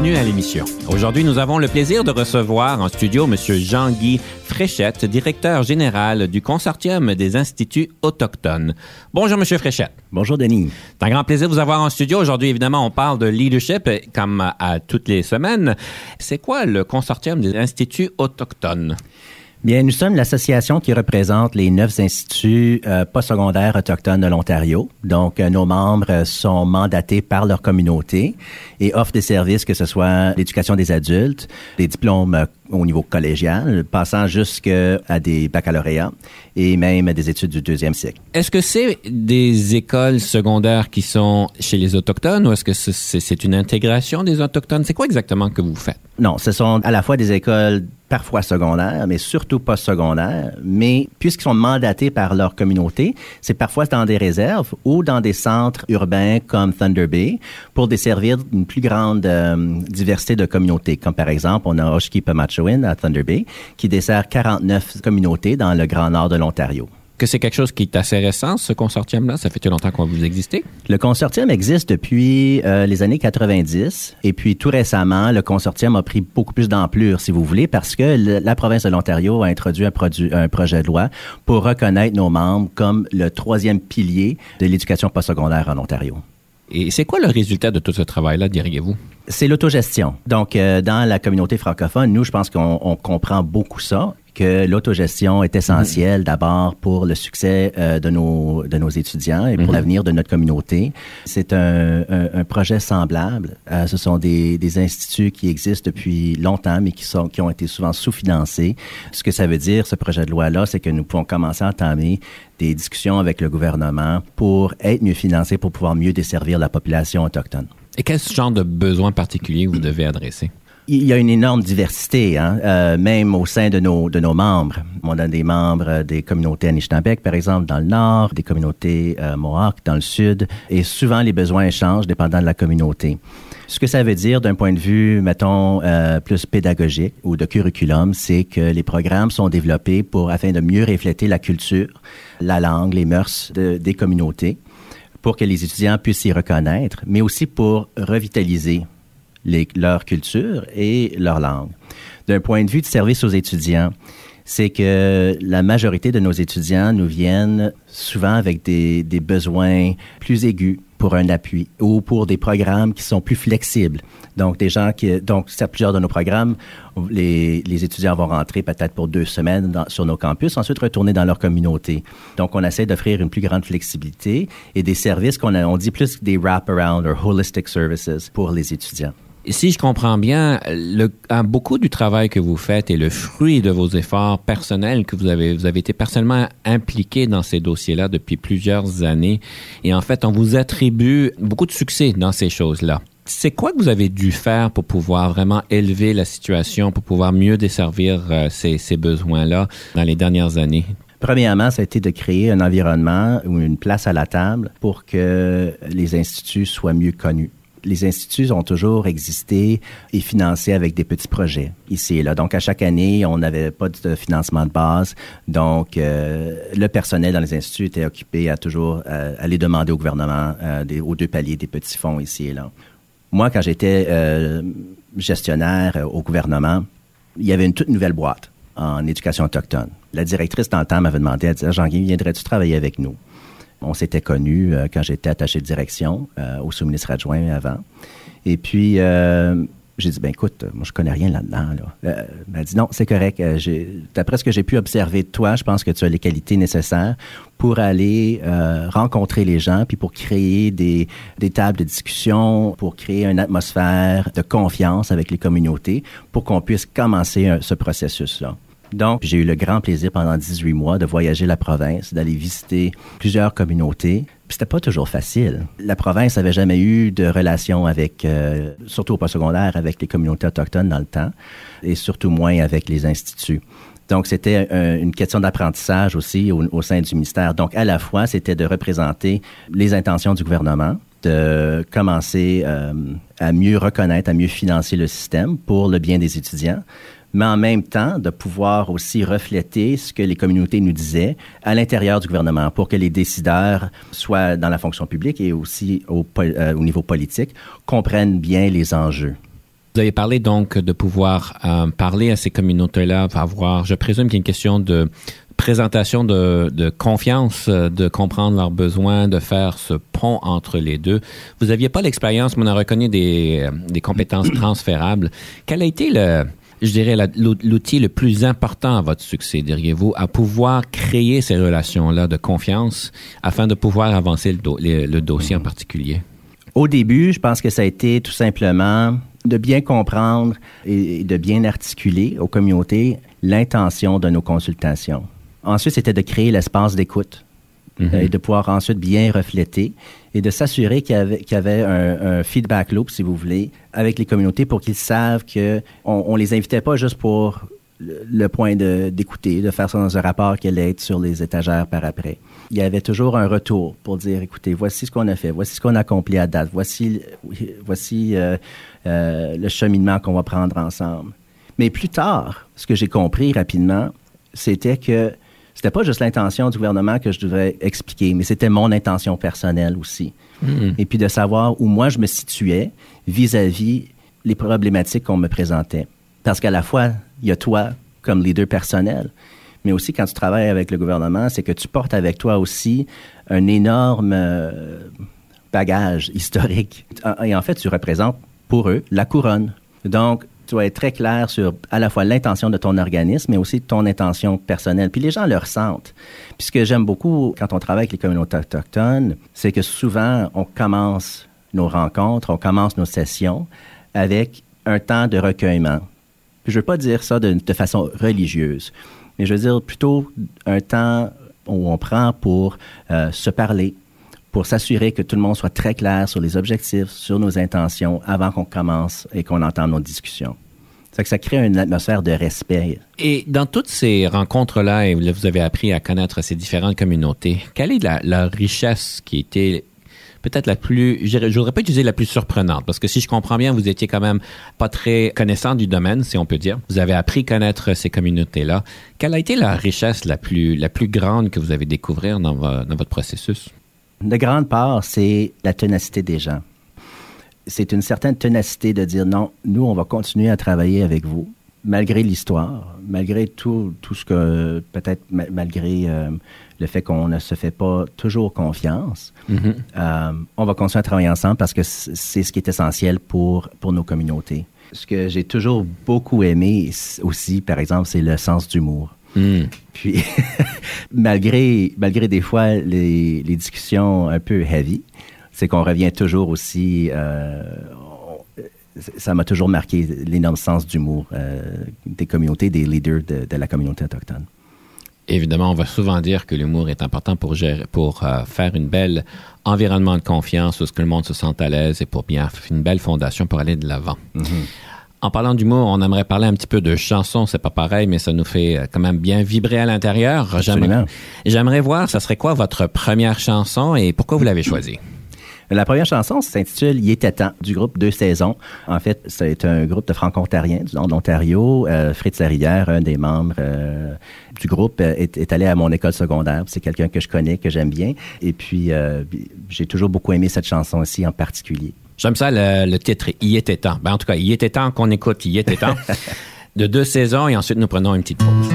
Bienvenue à l'émission. Aujourd'hui, nous avons le plaisir de recevoir en studio M. Jean-Guy Fréchette, directeur général du Consortium des Instituts autochtones. Bonjour, M. Fréchette. Bonjour, Denis. C'est un grand plaisir de vous avoir en studio. Aujourd'hui, évidemment, on parle de leadership, comme à toutes les semaines. C'est quoi le Consortium des Instituts autochtones? Bien, nous sommes l'association qui représente les neuf instituts euh, postsecondaires autochtones de l'Ontario. Donc, euh, nos membres sont mandatés par leur communauté et offrent des services, que ce soit l'éducation des adultes, des diplômes au niveau collégial, passant jusqu'à des baccalauréats et même des études du deuxième cycle. Est-ce que c'est des écoles secondaires qui sont chez les Autochtones ou est-ce que c'est une intégration des Autochtones? C'est quoi exactement que vous faites? Non, ce sont à la fois des écoles parfois secondaires, mais surtout pas secondaires. Mais puisqu'ils sont mandatés par leur communauté, c'est parfois dans des réserves ou dans des centres urbains comme Thunder Bay pour desservir une plus grande euh, diversité de communautés. Comme par exemple, on a Oshki À Thunder Bay qui dessert 49 communautés dans le grand nord de l'Ontario que c'est quelque chose qui est assez récent, ce consortium-là? Ça fait longtemps qu'on vous existez? Le consortium existe depuis euh, les années 90. Et puis, tout récemment, le consortium a pris beaucoup plus d'ampleur, si vous voulez, parce que la province de l'Ontario a introduit un, un, projet de loi pour reconnaître nos membres comme le troisième pilier de l'éducation postsecondaire en Ontario. Et c'est quoi le résultat de tout ce travail-là, diriez-vous? C'est l'autogestion. Donc, euh, dans la communauté francophone, nous, je pense qu'on comprend beaucoup ça que l'autogestion est essentielle d'abord pour le succès euh, de, nos, de nos étudiants et pour mhm. l'avenir de notre communauté. C'est un, un, projet semblable. Euh, ce sont des, des, instituts qui existent depuis longtemps, mais qui, sont, qui ont été souvent sous-financés. Ce que ça veut dire, ce projet de loi-là, c'est que nous pouvons commencer à entamer des discussions avec le gouvernement pour être mieux financés, pour pouvoir mieux desservir la population autochtone. Et quel genre de besoins particuliers vous devez adresser? Il y a une énorme diversité, hein, euh, même au sein de nos, de nos membres. On a des membres des communautés Anishinaabe, par exemple, dans le nord, des communautés euh, Mohawk dans le sud, et souvent les besoins changent dépendant de la communauté. Ce que ça veut dire d'un point de vue, mettons, euh, plus pédagogique ou de curriculum, c'est que les programmes sont développés pour afin de mieux refléter la culture, la langue, les mœurs des communautés, pour que les étudiants puissent s'y reconnaître, mais aussi pour revitaliser leur culture et leur langue. D'un point de vue de service aux étudiants, c'est que la majorité de nos étudiants nous viennent souvent avec des, besoins plus aigus pour un appui ou pour des programmes qui sont plus flexibles. Donc, des gens qui, donc, plusieurs de nos programmes, les, les étudiants vont rentrer peut-être pour deux semaines sur nos campus, ensuite retourner dans leur communauté. Donc, on essaie d'offrir une plus grande flexibilité et des services qu'on on dit plus des wrap-around ou holistic services pour les étudiants si je comprends bien, le, beaucoup du travail que vous faites est le fruit de vos efforts personnels que vous avez. Vous avez été personnellement impliqué dans ces dossiers-là depuis plusieurs années. Et en fait, on vous attribue beaucoup de succès dans ces choses-là. C'est quoi que vous avez dû faire pour pouvoir vraiment élever la situation, pour pouvoir mieux desservir euh, ces, ces besoins-là dans les dernières années? Premièrement, ça a été de créer un environnement ou une place à la table pour que les instituts soient mieux connus les instituts ont toujours existé et financé avec des petits projets ici et là. Donc, à chaque année, on n'avait pas de financement de base. Donc, euh, le personnel dans les instituts était occupé à toujours euh, aller demander au gouvernement euh, aux deux paliers des petits fonds ici et là. Moi, quand j'étais gestionnaire au gouvernement, il y avait une toute nouvelle boîte en éducation autochtone. La directrice dans m'avait demandé, elle disait, Jean-Guy, viendrais-tu travailler avec nous? On s'était connus euh, quand j'étais attaché de direction euh, au sous-ministre adjoint avant. Et puis, euh, j'ai dit, ben écoute, moi, je connais rien là-dedans. Là. elle m'a dit, non, c'est correct. D'après ce que j'ai pu observer de toi, je pense que tu as les qualités nécessaires pour aller rencontrer les gens, puis pour créer des, des tables de discussion, pour créer une atmosphère de confiance avec les communautés, pour qu'on puisse commencer ce processus-là. Donc, j'ai eu le grand plaisir pendant 18 mois de voyager la province, d'aller visiter plusieurs communautés, C'était pas toujours facile. La province avait jamais eu de relation avec, euh, surtout au postsecondaire, avec les communautés autochtones dans le temps, et surtout moins avec les instituts. Donc, c'était une question d'apprentissage aussi au, sein du ministère. Donc, à la fois, c'était de représenter les intentions du gouvernement, de commencer euh, à mieux reconnaître, à mieux financer le système pour le bien des étudiants, mais en même temps de pouvoir aussi refléter ce que les communautés nous disaient à l'intérieur du gouvernement pour que les décideurs, soit dans la fonction publique et aussi au, euh, au niveau politique, comprennent bien les enjeux. Vous avez parlé donc de pouvoir euh, parler à ces communautés-là, avoir, je présume qu'il y a une question de présentation de, de, confiance, euh, de comprendre leurs besoins, de faire ce pont entre les deux. Vous n'aviez pas l'expérience, mais on a reconnu des, des compétences transférables. Quel a été le, je dirais, l'outil le plus important à votre succès, diriez-vous, à pouvoir créer ces relations-là de confiance afin de pouvoir avancer le, le dossier en particulier? Au début, je pense que ça a été tout simplement de bien comprendre et de bien articuler aux communautés l'intention de nos consultations. Ensuite, c'était de créer l'espace d'écoute mhm. et de pouvoir ensuite bien refléter et de s'assurer qu'il y avait, un, feedback loop, si vous voulez, avec les communautés pour qu'ils savent qu'on ne les invitait pas juste pour le point d'écouter, de, faire ça dans un rapport qui allait être sur les étagères par après. Il y avait toujours un retour pour dire, écoutez, voici ce qu'on a fait, voici ce qu'on a accompli à date, voici, voici euh, euh, le cheminement qu'on va prendre ensemble. Mais plus tard, ce que j'ai compris rapidement, c'était que c'était pas juste l'intention du gouvernement que je devrais expliquer, mais c'était mon intention personnelle aussi. Mm-hmm. Et puis de savoir où moi je me situais vis-à-vis -vis les problématiques qu'on me présentait. Parce qu'à la fois, il y a toi comme leader personnel, mais aussi quand tu travailles avec le gouvernement, c'est que tu portes avec toi aussi un énorme euh, bagage historique. Et en fait, tu représentes pour eux la couronne. Donc, tu dois être très clair sur à la fois l'intention de ton organisme, mais aussi ton intention personnelle. Puis les gens le ressentent. Puis ce que j'aime beaucoup quand on travaille avec les communautés autochtones, c'est que souvent, on commence nos rencontres, on commence nos sessions avec un temps de recueillement. Puis je ne veux pas dire ça de, façon religieuse mais je veux dire plutôt un temps où on prend pour euh, se parler, pour s'assurer que tout le monde soit très clair sur les objectifs, sur nos intentions avant qu'on commence et qu'on entende nos discussions. Ça, que ça crée une atmosphère de respect. Et dans toutes ces rencontres-là, et vous avez appris à connaître ces différentes communautés, quelle est la, richesse qui était peut-être la plus, je voudrais pas utiliser la plus surprenante, parce que si je comprends bien, vous étiez quand même pas très connaissant du domaine, si on peut dire. Vous avez appris à connaître ces communautés-là. Quelle a été la richesse la plus, la plus grande que vous avez découvert dans, dans votre processus? De grande part, c'est la ténacité des gens. C'est une certaine ténacité de dire non, nous, on va continuer à travailler avec vous malgré l'histoire, malgré tout, tout ce que, peut-être malgré euh, le fait qu'on ne se fait pas toujours confiance, mm-hmm. euh, on va continuer à travailler ensemble parce que c'est ce qui est essentiel pour, pour nos communautés. Ce que j'ai toujours beaucoup aimé aussi, par exemple, c'est le sens d'humour. Mm. Puis, malgré, malgré des fois les, les discussions un peu heavy, c'est qu'on revient toujours aussi, euh, ça m'a toujours marqué l'énorme sens d'humour euh, des communautés, des leaders de, la communauté autochtone. Évidemment, on va souvent dire que l'humour est important pour, gérer, pour euh, faire une belle environnement de confiance où ce que le monde se sente à l'aise et pour bien faire une belle fondation pour aller de l'avant. Mm-hmm. En parlant d'humour, on aimerait parler un petit peu de chansons. C'est pas pareil, mais ça nous fait euh, quand même bien vibrer à l'intérieur. J'aimerais voir, ça serait quoi votre première chanson et pourquoi vous l'avez choisie? La première chanson s'intitule Il était temps du groupe Deux Saisons. En fait, c'est un groupe de franco-ontariens du nord de l'Ontario. Euh, Fritz Larrière, un des membres euh, du groupe, est, allé à mon école secondaire. C'est quelqu'un que je connais, que j'aime bien. Et puis, j'ai toujours beaucoup aimé cette chanson aussi en particulier. J'aime ça le, titre, Il était temps. Ben, en tout cas, il était temps qu'on écoute Il était temps de deux saisons et ensuite nous prenons une petite pause.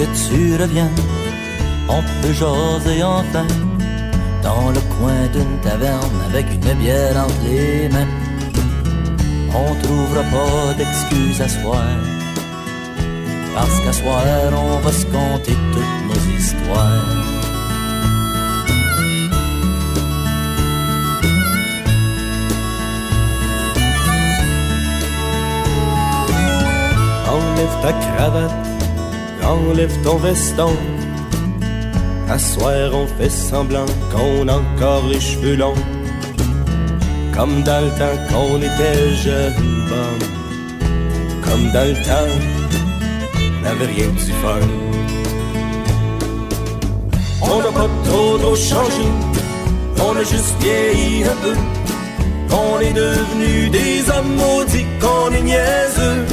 que tu reviens, on peut jaser enfin dans le coin d'une taverne avec une bière entre les mains. On trouvera pas d'excuses à soir. Parce qu'à soir, on va se conter toutes nos histoires. Enlève ta cravate, enlève ton veston. À soir, on fait semblant qu'on a encore les cheveux longs. Comme dans le temps qu'on était jeunes, Comme dans le temps, on n'avait rien du fun. On n'a pas trop trop changé, on a juste vieilli un peu. On est devenu des hommes maudits, qu'on est niaiseux.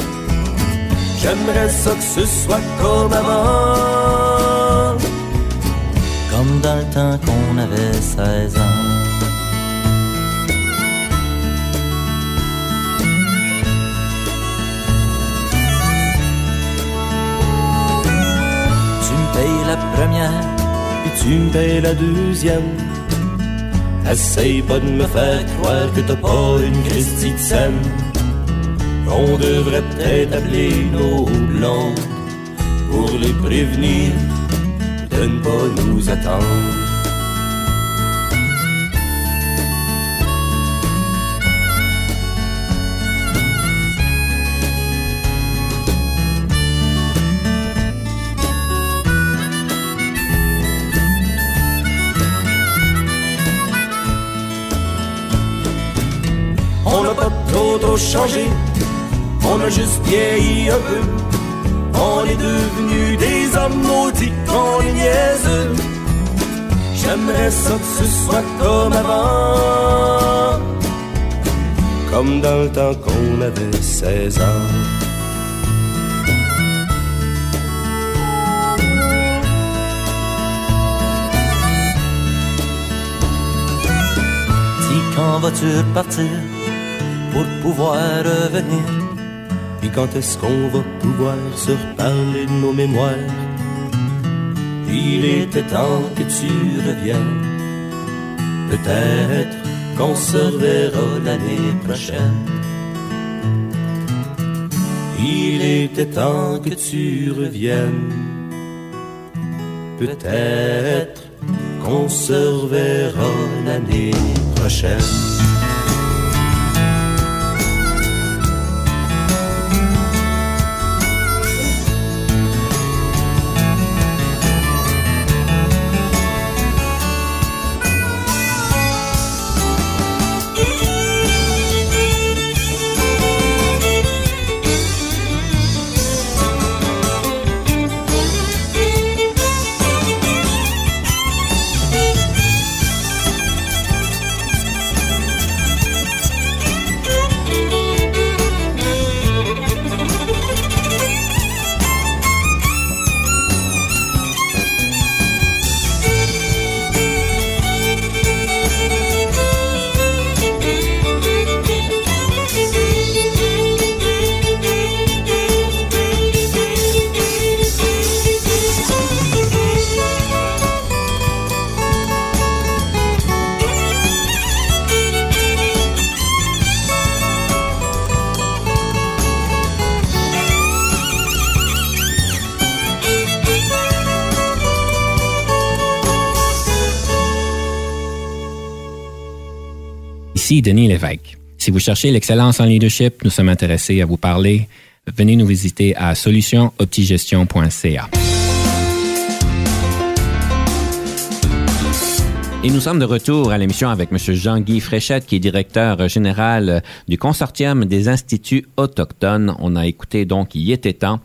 J'aimerais ça que ce soit comme avant. Le temps qu'on avait 16 ans. Tu me payes la première, puis tu me payes la deuxième. Essaye pas de me faire croire que t'as pas une Christie de scène. On devrait peut-être appeler nos blondes pour les prévenir de ne pas nous attendre. On n'a pas trop trop changé, on a juste vieilli un peu. On est devenus des hommes maudits, on est niaiseux. J'aimerais ça que ce soit comme avant. Comme dans le temps qu'on avait 16 ans. quand vas-tu repartir pour pouvoir revenir? Puis quand est-ce qu'on va pouvoir se reparler de nos mémoires? Il était temps que tu reviennes. Peut-être qu'on se reverra l'année prochaine. Il était temps que tu reviennes. Peut-être qu'on se reverra l'année prochaine. Ici Denis Lévesque. Si vous cherchez l'excellence en leadership, nous sommes intéressés à vous parler. Venez nous visiter à solutionoptigestion.ca. Et nous sommes de retour à l'émission avec M. Jean-Guy Fréchette, qui est directeur général du Consortium des Instituts autochtones. On a écouté donc Il était temps.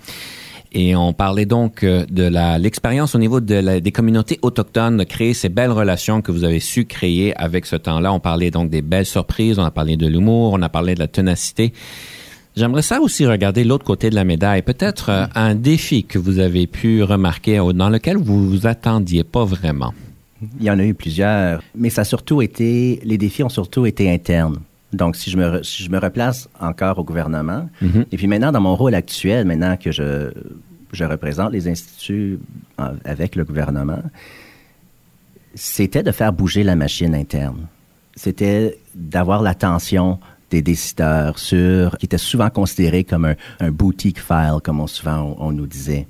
Et on parlait donc euh, de l'expérience au niveau de la, des communautés autochtones, de créer ces belles relations que vous avez su créer avec ce temps-là. On parlait donc des belles surprises, on a parlé de l'humour, on a parlé de la ténacité. J'aimerais ça aussi regarder l'autre côté de la médaille. Peut-être euh, un défi que vous avez pu remarquer dans lequel vous vous attendiez pas vraiment. Il y en a eu plusieurs, mais ça a surtout été, les défis ont surtout été internes. Donc, si je me, si je me replace encore au gouvernement, Mhm. et puis maintenant, dans mon rôle actuel, maintenant que je, je représente les instituts en- avec le gouvernement, c'était de faire bouger la machine interne. C'était d'avoir l'attention des décideurs, sur qui était souvent considéré comme un, un boutique file, comme on, souvent on, nous disait.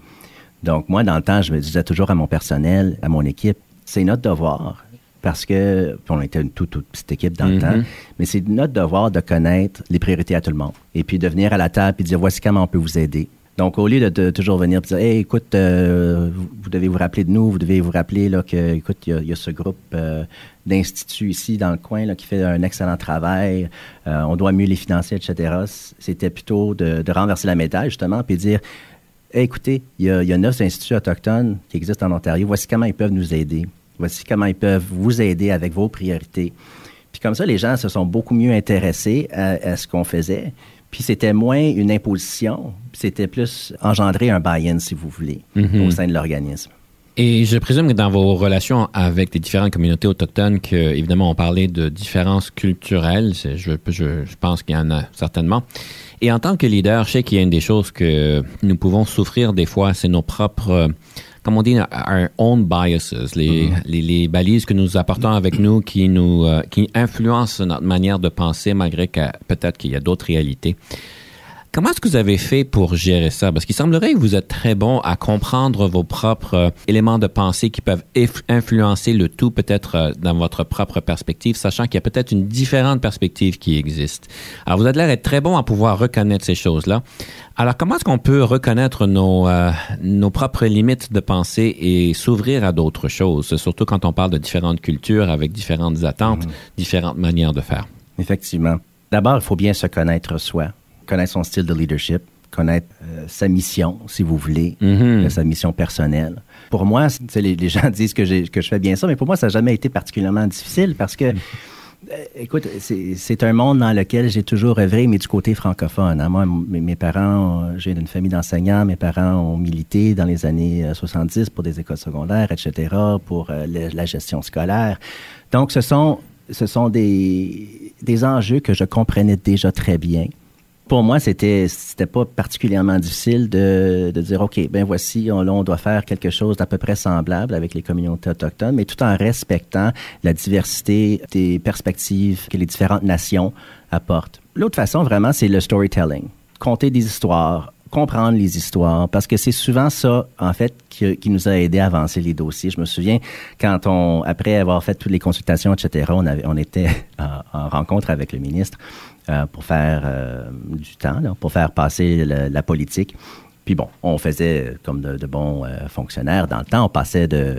Donc moi, dans le temps, je me disais toujours à mon personnel, à mon équipe, c'est notre devoir parce que on était une toute, toute petite équipe dans le temps, mais c'est notre devoir de connaître les priorités à tout le monde et puis de venir à la table et dire voici comment on peut vous aider. Donc, au lieu de, toujours venir et dire, hey, écoute, euh, vous, devez vous rappeler de nous, vous devez vous rappeler là, que, écoute, il y, a ce groupe euh, d'instituts ici dans le coin là, qui fait un excellent travail, euh, on doit mieux les financer, etc. C'était plutôt de, renverser la médaille, justement, puis dire, hey, écoutez, il y, y a neuf instituts autochtones qui existent en Ontario, voici comment ils peuvent nous aider. Voici comment ils peuvent vous aider avec vos priorités. Puis comme ça, les gens se sont beaucoup mieux intéressés à, ce qu'on faisait. Puis c'était moins une imposition, c'était plus engendrer un buy-in, si vous voulez, mhm. au sein de l'organisme. Et je présume que dans vos relations avec les différentes communautés autochtones, que, évidemment, on parlait de différences culturelles. Je, je, je pense qu'il y en a certainement. Et en tant que leader, je sais qu'il y a une des choses que nous pouvons souffrir des fois, c'est nos propres comme on dit, our own biases, mm-hmm. les, les, balises que nous apportons avec nous qui nous euh, qui influencent notre manière de penser malgré que peut-être qu'il y a d'autres réalités. Comment est-ce que vous avez fait pour gérer ça? Parce qu'il semblerait que vous êtes très bon à comprendre vos propres euh, éléments de pensée qui peuvent influencer le tout peut-être euh, dans votre propre perspective, sachant qu'il y a peut-être une différente perspective qui existe. Alors, vous avez l'air d'être très bon à pouvoir reconnaître ces choses-là. Alors, comment est-ce qu'on peut reconnaître nos, euh, nos propres limites de pensée et s'ouvrir à d'autres choses, surtout quand on parle de différentes cultures avec différentes attentes, mhm. différentes manières de faire? Effectivement. D'abord, il faut bien se connaître soi connaître son style de leadership, connaître euh, sa mission, si vous voulez, mm-hmm. euh, sa mission personnelle. Pour moi, les, les, gens disent que, que je fais bien ça, mais pour moi, ça n'a jamais été particulièrement difficile parce que, euh, écoute, c'est un monde dans lequel j'ai toujours œuvré, mais du côté francophone. Hein. Moi, mes, parents, j'ai une famille d'enseignants, mes parents ont milité dans les années 70 pour des écoles secondaires, etc., pour la gestion scolaire. Donc, ce sont, ce sont des, des enjeux que je comprenais déjà très bien pour moi, c'était c'était pas particulièrement difficile de, de dire OK, ben voici, on, on doit faire quelque chose d'à peu près semblable avec les communautés autochtones, mais tout en respectant la diversité des perspectives que les différentes nations apportent. L'autre façon, vraiment, c'est le storytelling. Compter des histoires, comprendre les histoires, parce que c'est souvent ça, en fait, qui, qui, nous a aidé à avancer les dossiers. Je me souviens, quand on, après avoir fait toutes les consultations, etc., on, avait, on était en, rencontre avec le ministre euh, pour faire euh, du temps, là, pour faire passer la politique. Puis bon, on faisait comme de, bons euh, fonctionnaires. Dans le temps, on passait de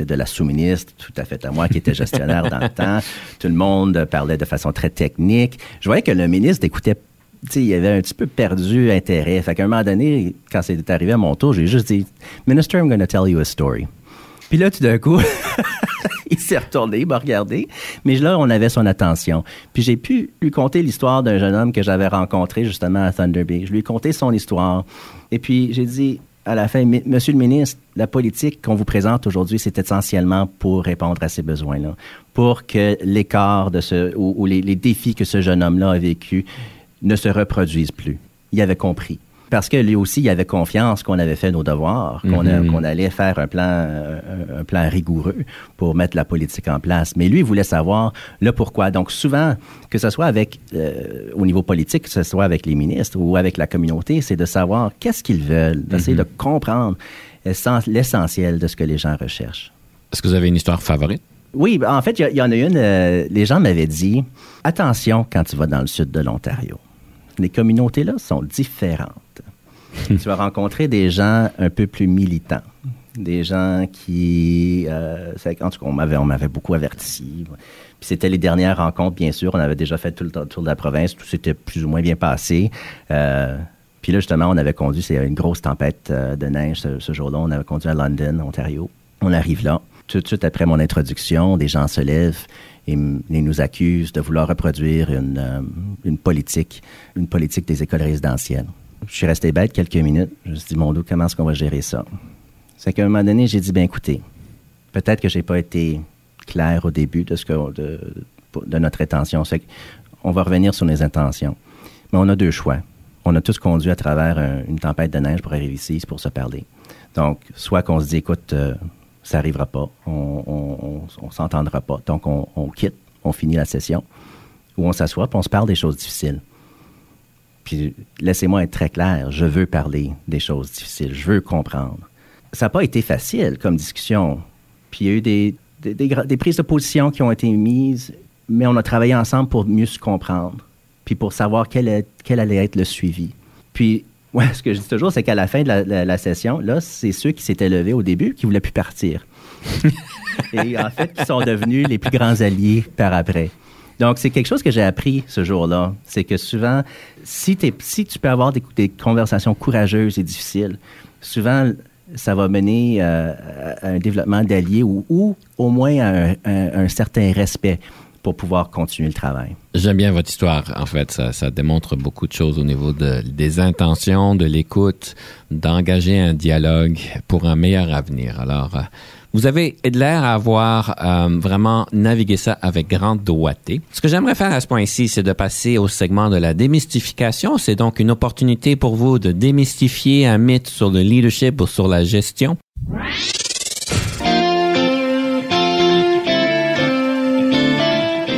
de la sous-ministre, tout à fait à moi, qui était gestionnaire dans le temps. Tout le monde parlait de façon très technique. Je voyais que le ministre écoutait il avait un petit peu perdu intérêt. Fait qu'à un moment donné, quand c'est arrivé à mon tour, j'ai juste dit, Minister, I'm going to tell you a story. Puis là, tout d'un coup, il s'est retourné, il m'a regardé. Mais là, on avait son attention. Puis j'ai pu lui conter l'histoire d'un jeune homme que j'avais rencontré justement à Thunder Bay. Je lui ai conté son histoire. Et puis j'ai dit, à la fin, Monsieur le ministre, la politique qu'on vous présente aujourd'hui, c'est essentiellement pour répondre à ces besoins-là, pour que l'écart de ce ou, les, les, défis que ce jeune homme-là a vécu ne se reproduisent plus. Il avait compris. Parce que lui aussi, il avait confiance qu'on avait fait nos devoirs, qu'on mm-hmm. allait faire un plan, un, plan rigoureux pour mettre la politique en place. Mais lui, il voulait savoir le pourquoi. Donc souvent, que ce soit avec euh, au niveau politique, que ce soit avec les ministres ou avec la communauté, c'est de savoir qu'est-ce qu'ils veulent, d'essayer mm-hmm. de comprendre l'essentiel de ce que les gens recherchent. Est-ce que vous avez une histoire favorite? Oui, en fait, il y, en a une. Euh, les gens m'avaient dit attention quand tu vas dans le sud de l'Ontario les communautés là sont différentes. tu vas rencontrer des gens un peu plus militants, des gens qui, euh, en tout cas, on m'avait, beaucoup averti. Puis c'était les dernières rencontres, bien sûr. On avait déjà fait tout le tour de la province, tout s'était plus ou moins bien passé. Euh, puis là, justement, on avait conduit, c'est une grosse tempête euh, de neige ce, jour-là. On avait conduit à London, Ontario. On arrive là. Tout de suite après mon introduction, des gens se lèvent et, nous accusent de vouloir reproduire une, politique, une politique des écoles résidentielles. Je suis resté bête quelques minutes. Je me suis dit, mon Dieu, comment est-ce qu'on va gérer ça? C'est qu'à un moment donné, j'ai dit, bien écoutez, peut-être que j'ai pas été clair au début de, ce que, de, notre intention. Qu'on va revenir sur nos intentions. Mais on a deux choix. On a tous conduit à travers une tempête de neige pour arriver ici, pour se parler. Donc, soit qu'on se dit, écoute, euh, ça n'arrivera pas, on, on, s'entendra pas. Donc, on, quitte, on finit la session. où on s'assoit, puis on se parle des choses difficiles. Puis laissez-moi être très clair, je veux parler des choses difficiles, je veux comprendre. Ça n'a pas été facile comme discussion. Puis il y a eu des, des, des, prises de position qui ont été mises, mais on a travaillé ensemble pour mieux se comprendre, puis pour savoir quel, quel allait être le suivi. Puis Ouais, ce que je dis toujours, c'est qu'à la fin de la, session, là, c'est ceux qui s'étaient levés au début qui voulaient plus partir. Et en fait, qui sont devenus les plus grands alliés par après. Donc, c'est quelque chose que j'ai appris ce jour-là. C'est que souvent, si, tu peux avoir des, conversations courageuses et difficiles, souvent, ça va mener euh, à un développement d'alliés ou, au moins à un certain respect pour pouvoir continuer le travail. J'aime bien votre histoire. En fait, ça, démontre beaucoup de choses au niveau de, des intentions, de l'écoute, d'engager un dialogue pour un meilleur avenir. Alors, euh, vous avez l'air à avoir euh, vraiment navigué ça avec grande doigté. Ce que j'aimerais faire à ce point-ci, c'est de passer au segment de la démystification. C'est donc une opportunité pour vous de démystifier un mythe sur le leadership ou sur la gestion.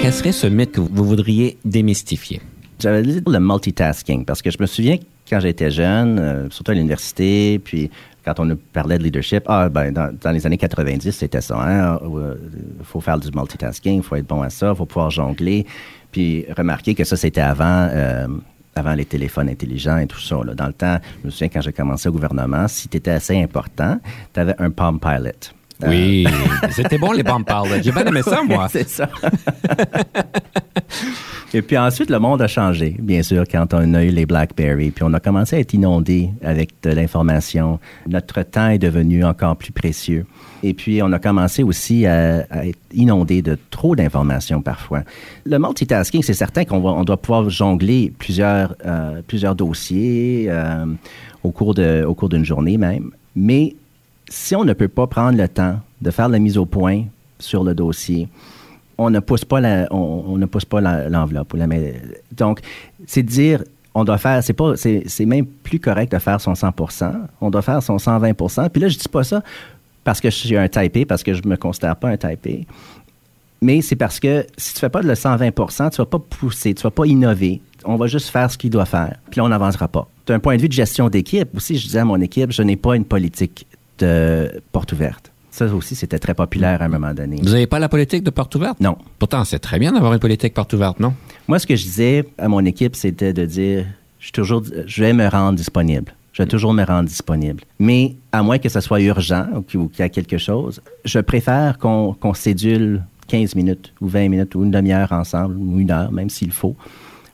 quel serait ce mythe que vous voudriez démystifier? J'avais dit le multitasking, parce que je me souviens quand j'étais jeune, euh, surtout à l'université, puis quand on parlait de leadership, ah, ben, dans, les années 90, c'était ça. Il hein, euh, faut faire du multitasking, il faut être bon à ça, il faut pouvoir jongler. Puis remarquer que ça, c'était avant, euh, avant les téléphones intelligents et tout ça. Dans le temps, je me souviens quand j'ai commencé au gouvernement, si tu étais assez important, tu avais un Palm Pilot. Oui, c'était bon les bombes parlent. J'ai bien aimé ça, moi. C'est ça. Et puis ensuite, le monde a changé, bien sûr, quand on a eu les BlackBerry. Puis on a commencé à être inondé avec de l'information. Notre temps est devenu encore plus précieux. Et puis, on a commencé aussi à, être inondé de trop d'informations parfois. Le multitasking, c'est certain qu'on on doit pouvoir jongler plusieurs, euh, plusieurs dossiers euh, au cours d'une journée même. Mais si on ne peut pas prendre le temps de faire la mise au point sur le dossier, on ne pousse pas on, ne pousse pas l'enveloppe. donc, c'est de dire, on doit faire, c'est pas, c'est, même plus correct de faire son 100 on doit faire son 120% Puis là, je dis pas ça parce que je suis un typé, parce que je me considère pas un typé. Mais c'est parce que si tu fais pas le 120% tu vas pas pousser, tu vas pas innover. On va juste faire ce qu'il doit faire. Puis là, on n'avancera pas. D'un point de vue de gestion d'équipe, aussi, je disais à mon équipe, je n'ai pas une politique de porte ouverte. Ça aussi, c'était très populaire à un moment donné. Vous n'avez pas la politique de porte ouverte? Non. Pourtant, c'est très bien d'avoir une politique porte ouverte, non? Moi, ce que je disais à mon équipe, c'était de dire, je, toujours, je vais me rendre disponible. Je vais toujours me rendre disponible. Mais à moins que ce soit urgent ou qu'il y a quelque chose, je préfère qu'on sédule 15 minutes ou 20 minutes ou une demi-heure ensemble ou une heure, même s'il faut,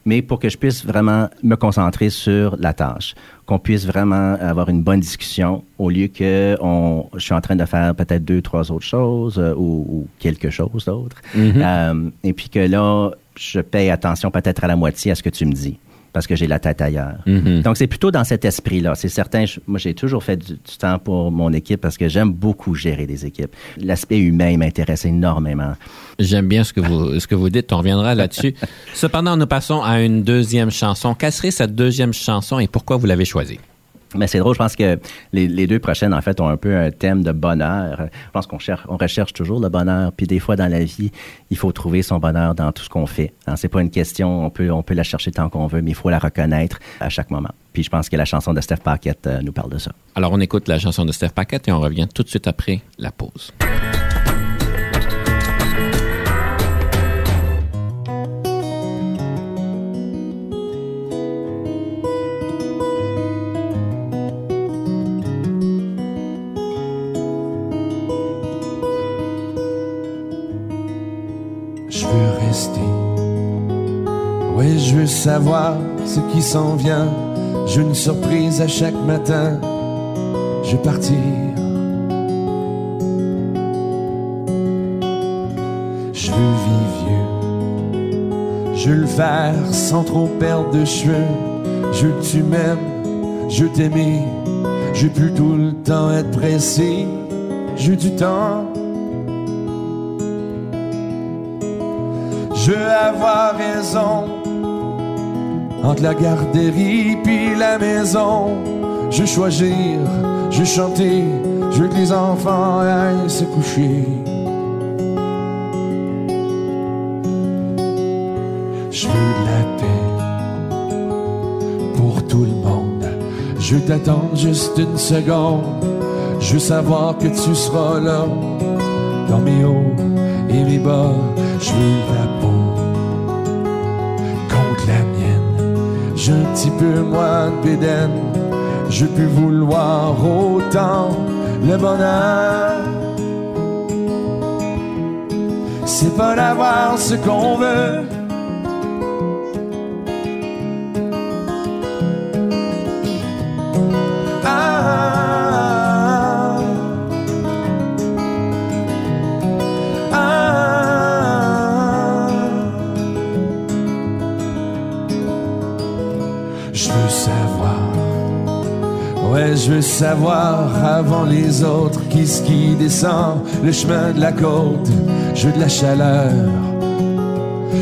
mais pour que je puisse vraiment me concentrer sur la tâche, qu'on puisse vraiment avoir une bonne discussion au lieu que on, je suis en train de faire peut-être deux, trois autres choses euh, ou, quelque chose d'autre. Mm-hmm. Euh, et puis que là, je paye attention peut-être à la moitié à ce que tu me dis parce que j'ai la tête ailleurs. Mm-hmm. Donc, c'est plutôt dans cet esprit-là. C'est certain, moi, j'ai toujours fait du, temps pour mon équipe parce que j'aime beaucoup gérer des équipes. L'aspect humain m'intéresse énormément. J'aime bien ce que vous, ce que vous dites. On reviendra là-dessus. Cependant, nous passons à une deuxième chanson. Quelle serait cette deuxième chanson et pourquoi vous l'avez choisie? Mais c'est drôle, je pense que les, deux prochaines, en fait, ont un peu un thème de bonheur. Je pense qu'on cherche, on recherche toujours le bonheur. Puis des fois, dans la vie, il faut trouver son bonheur dans tout ce qu'on fait. Hein, c'est pas une question, on peut, on peut la chercher tant qu'on veut, mais il faut la reconnaître à chaque moment. Puis je pense que la chanson de Steph Paquette euh, nous parle de ça. Alors, on écoute la chanson de Steph Paquette et on revient tout de suite après la pause. Savoir ce qui s'en vient. J'ai une surprise à chaque matin. Je vais partir. Je veux vivre vieux. Je le faire sans trop perdre de cheveux. Je veux je t'aimer. Je veux tout le temps être pressé. Je du temps Je veux avoir raison entre la garderie puis la maison. Je choisir, je chanter, je veux que les enfants aillent se coucher. Je veux de la paix pour tout le monde. Je t'attends juste une seconde. Je veux savoir que tu seras là dans mes hauts et mes bas. Je veux la peau J'ai un petit peu moins de bédaine. Je peux vouloir autant le bonheur. C'est pas d'avoir ce qu'on veut. Je veux savoir avant les autres qui ce qui descend le chemin de la côte. Je veux de la chaleur,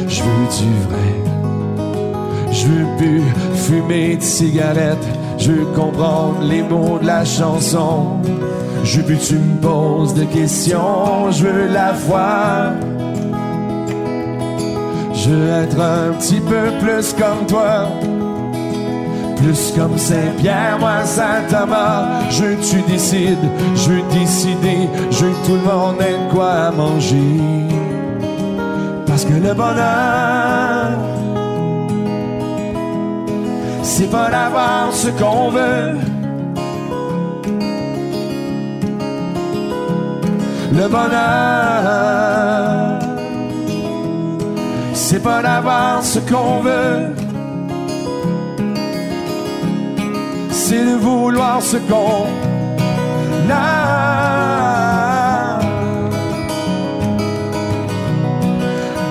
je veux du vrai. Je veux plus fumer de cigarettes, je veux comprendre les mots de la chanson. Je veux plus tu me poses de questions, je veux la foi. Je veux être un petit peu plus comme toi. Plus comme Saint-Pierre, moi Saint-Thomas. Je tu décides, je décider, je que tout le monde ait quoi à manger. Parce que le bonheur, c'est pas d'avoir ce qu'on veut. Le bonheur, c'est pas d'avoir ce qu'on veut. Vouloir ce qu'on a.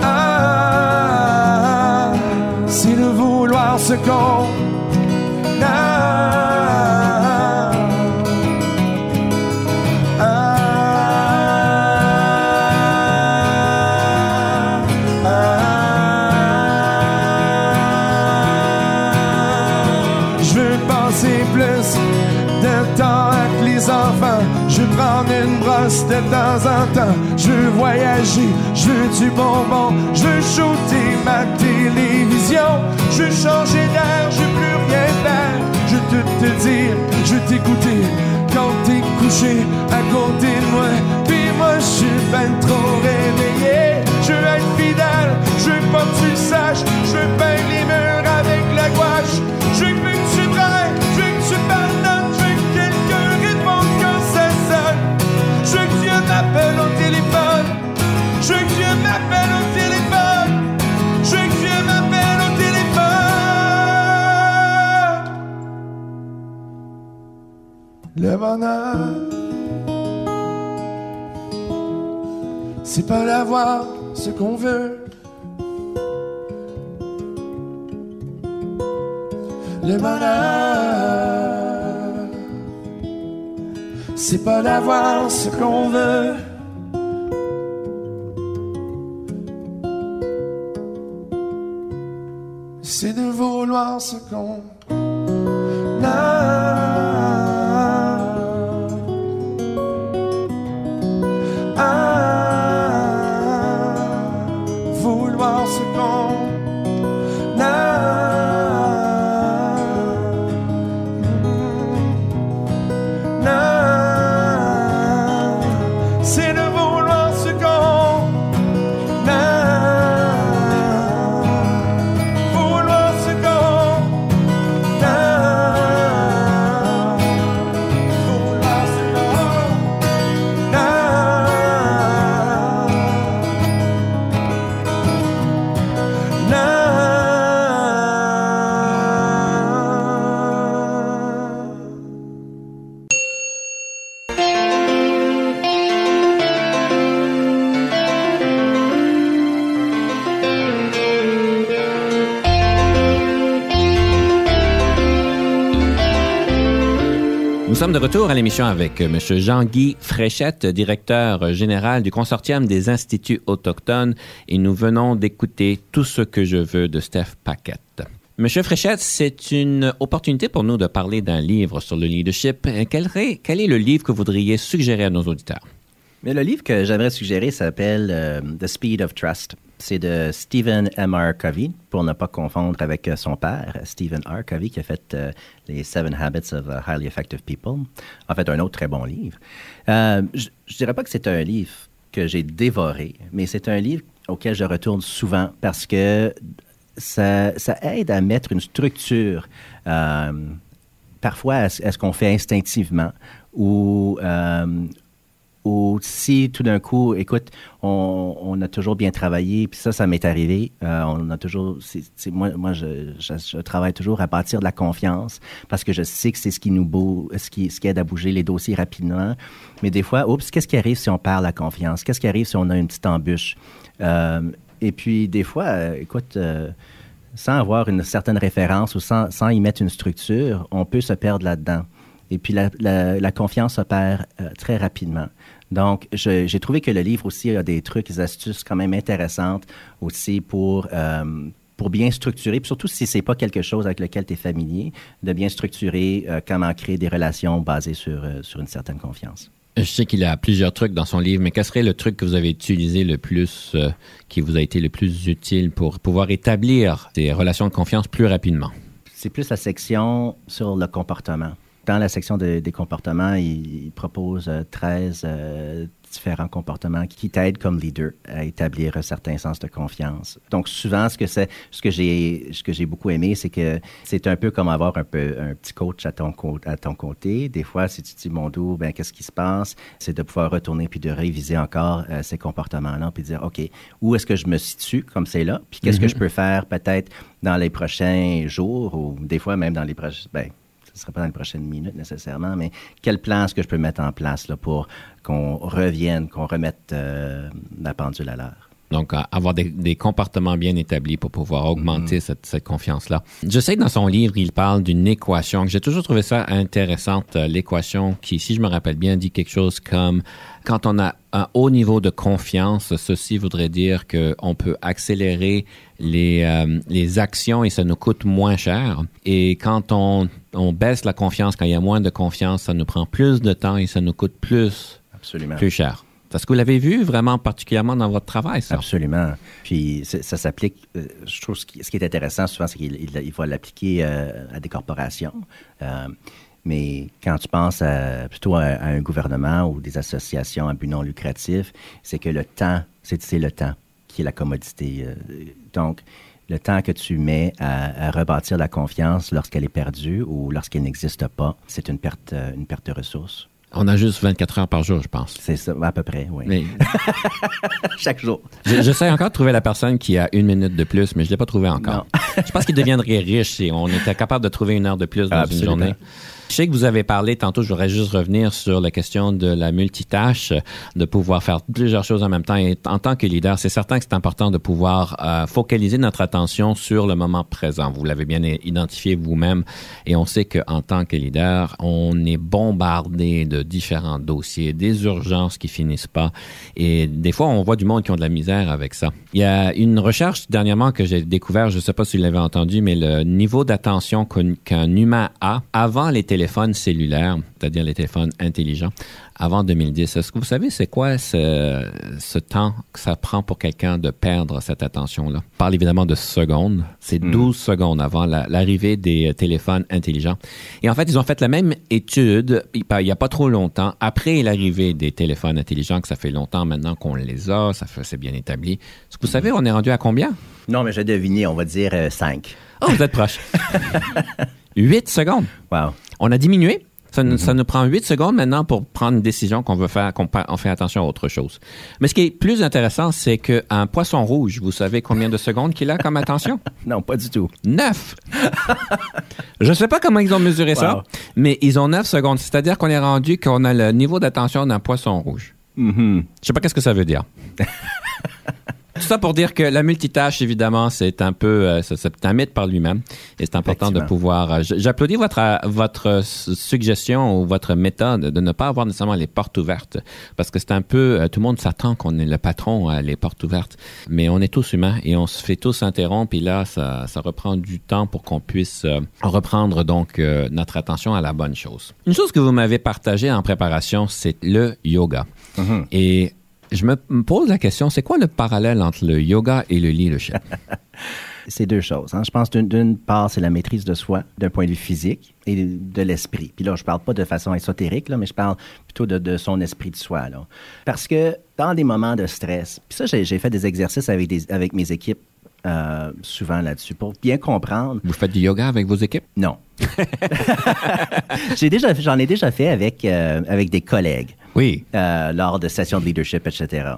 Ah, c'est de vouloir ce qu'on Je veux voyager, je veux du bonbon. Je veux shooter ma télévision. Je veux changer d'air, je veux plus rien faire. Je veux te dire, je veux t'écouter. Quand t'es couché à côté de moi, puis moi je suis ben trop réveillé. Je veux être fidèle, je veux pas que tu saches. Je veux peindre les murs avec la gouache. Le bonheur, c'est pas d'avoir ce qu'on veut. Le bonheur, c'est pas d'avoir ce qu'on veut. C'est de vouloir ce qu'on a. retour à l'émission avec euh, M. Jean-Guy Fréchette, directeur général du Consortium des Instituts autochtones, et nous venons d'écouter Tout ce que je veux de Steph Paquette. Monsieur Fréchette, c'est une opportunité pour nous de parler d'un livre sur le leadership. Euh, Quel est, le livre que vous voudriez suggérer à nos auditeurs? Mais le livre que j'aimerais suggérer s'appelle euh, The Speed of Trust. C'est de Stephen M. R. Covey, pour ne pas confondre avec euh, son père, Stephen R. Covey, qui a fait euh, les Seven Habits of uh, Highly Effective People. En fait, un autre très bon livre. Euh, je ne dirais pas que c'est un livre que j'ai dévoré, mais c'est un livre auquel je retourne souvent parce que ça, aide à mettre une structure euh, parfois à, ce qu'on fait instinctivement ou, euh, ou si tout d'un coup, écoute, on, a toujours bien travaillé, puis ça, ça m'est arrivé. euh, on a toujours, moi, moi je, travaille toujours à bâtir de la confiance parce que je sais que c'est ce qui nous ce qui, aide à bouger les dossiers rapidement. Mais des fois, oups, qu'est-ce qui arrive si on perd la confiance? Qu'est-ce qui arrive si on a une petite embûche? Euh, et puis, des fois, euh, écoute, sans avoir une certaine référence ou sans, y mettre une structure, on peut se perdre là-dedans. Et puis la, confiance opère euh, très rapidement. Donc, j'ai trouvé que le livre aussi a des trucs, des astuces quand même intéressantes aussi pour, euh, pour bien structurer, puis surtout si c'est pas quelque chose avec lequel tu es familier, de bien structurer euh, comment créer des relations basées sur, euh, sur une certaine confiance. Je sais qu'il a plusieurs trucs dans son livre, mais quel serait le truc que vous avez utilisé le plus, euh, qui vous a été le plus utile pour pouvoir établir des relations de confiance plus rapidement? C'est plus la section sur le comportement. Dans la section de- des comportements, il, il propose euh, 13 euh, différents comportements qui t'aident comme leader à établir un certain sens de confiance. Donc souvent, ce que c'est, ce que j'ai, ce que j'ai beaucoup aimé, c'est que c'est un peu comme avoir un peu un petit coach à ton co- à ton côté. Des fois, si tu te dis mon dos, ben qu'est-ce qui se passe, c'est de pouvoir retourner puis de réviser encore euh, ces comportements-là puis de dire ok, où est-ce que je me situe comme c'est là, puis qu'est-ce que je peux faire peut-être dans les prochains jours ou des fois même dans les prochains ben ne sera pas dans les prochaines minutes nécessairement, mais quel plan est-ce que je peux mettre en place pour qu'on revienne, qu'on remette euh, la pendule à l'heure? Donc, avoir des, des comportements bien établis pour pouvoir augmenter cette, cette confiance-là. Je sais que dans son livre, il parle d'une équation. que J'ai toujours trouvé ça intéressante, euh, l'équation qui, si je me rappelle bien, dit quelque chose comme quand on a un haut niveau de confiance, ceci voudrait dire qu'on peut accélérer les, euh, les actions et ça nous coûte moins cher. Et quand on, on baisse la confiance, quand il y a moins de confiance, ça nous prend plus de temps et ça nous coûte plus, Absolument. plus cher. Est-ce que vous l'avez vu vraiment particulièrement dans votre travail, ça? Absolument. Puis ça s'applique. euh, je trouve ce qui, est intéressant souvent, c'est qu'il il- il va l'appliquer euh, à des corporations. Euh, mais quand tu penses plutôt à, un gouvernement ou des associations à but non lucratif, c'est que le temps, c'est le temps qui est la commodité. donc, le temps que tu mets à, à rebâtir la confiance lorsqu'elle est perdue ou lorsqu'elle n'existe pas, c'est une perte, une perte de ressources. On a juste 24 heures par jour, je pense. C'est ça, à peu près, oui. Mais Chaque jour. je- j'essaie encore de trouver la personne qui a une minute de plus, mais je l'ai pas trouvé encore. je pense qu'il deviendrait riche si on était capable de trouver une heure de plus dans Absolument. une journée. Je sais que vous avez parlé tantôt, je voudrais juste revenir sur la question de la multitâche, de pouvoir faire plusieurs choses en même temps. Et en tant que leader, c'est certain que c'est important de pouvoir euh, focaliser notre attention sur le moment présent. Vous l'avez bien identifié vous-même. Et on sait qu'en tant que leader, on est bombardé de différents dossiers, des urgences qui finissent pas. Et des fois, on voit du monde qui ont de la misère avec ça. Il y a une recherche dernièrement que j'ai découvert, je ne sais pas si vous l'avez entendu, mais le niveau d'attention qu'un humain a avant les téléphones cellulaires, c'est-à-dire les téléphones intelligents, avant 2010. Est-ce que vous savez c'est quoi ce, ce temps que ça prend pour quelqu'un de perdre cette attention-là? On parle évidemment de secondes. C'est 12 secondes avant la- l'arrivée des euh, téléphones intelligents. Et en fait, ils ont fait la même étude il n'y a pas trop longtemps, après l'arrivée des téléphones intelligents, que ça fait longtemps maintenant qu'on les a, ça c'est bien établi. Est-ce que vous savez, on est rendu à combien? Non, mais je vais deviner, on va dire 5. Oh, vous êtes proche. 8 secondes. wow. On a diminué. Ça, nous- ça nous prend 8 secondes maintenant pour prendre une décision qu'on veut faire, qu'on fait attention à autre chose. Mais ce qui est plus intéressant, c'est qu'un poisson rouge, vous savez combien de secondes qu'il a comme attention? Non, pas du tout. 9. Je ne sais pas comment ils ont mesuré ça, mais ils ont 9 secondes. C'est-à-dire qu'on est rendu qu'on a le niveau d'attention d'un poisson rouge. Mhm. Je sais pas qu'est-ce que ça veut dire. Tout ça pour dire que la multitâche, évidemment, c'est un peu, euh, c'est- un mythe par lui-même. Et c'est important de pouvoir. euh, J'applaudis votre euh, votre suggestion ou votre méthode de ne pas avoir nécessairement les portes ouvertes, parce que c'est un peu, tout le monde s'attend qu'on est le patron à les portes ouvertes, mais on est tous humains et on se fait tous interrompre. Et là, ça, ça reprend du temps pour qu'on puisse reprendre donc notre attention à la bonne chose. Une chose que vous m'avez partagée en préparation, c'est le yoga. Et Je me pose la question, c'est quoi le parallèle entre le yoga et le leadership? C'est deux choses. hein. Je pense d'une- part, c'est la maîtrise de soi d'un point de vue physique et de, de l'esprit. Puis là, je parle pas de façon ésotérique, là, mais je parle plutôt de, de son esprit de soi. Là. Parce que dans des moments de stress, puis ça, j'ai fait des exercices avec, des, avec mes équipes euh, souvent là-dessus pour bien comprendre. Vous faites du yoga avec vos équipes? Non. J'en ai déjà fait avec, euh, avec des collègues. Oui. euh, lors de sessions de leadership, etc.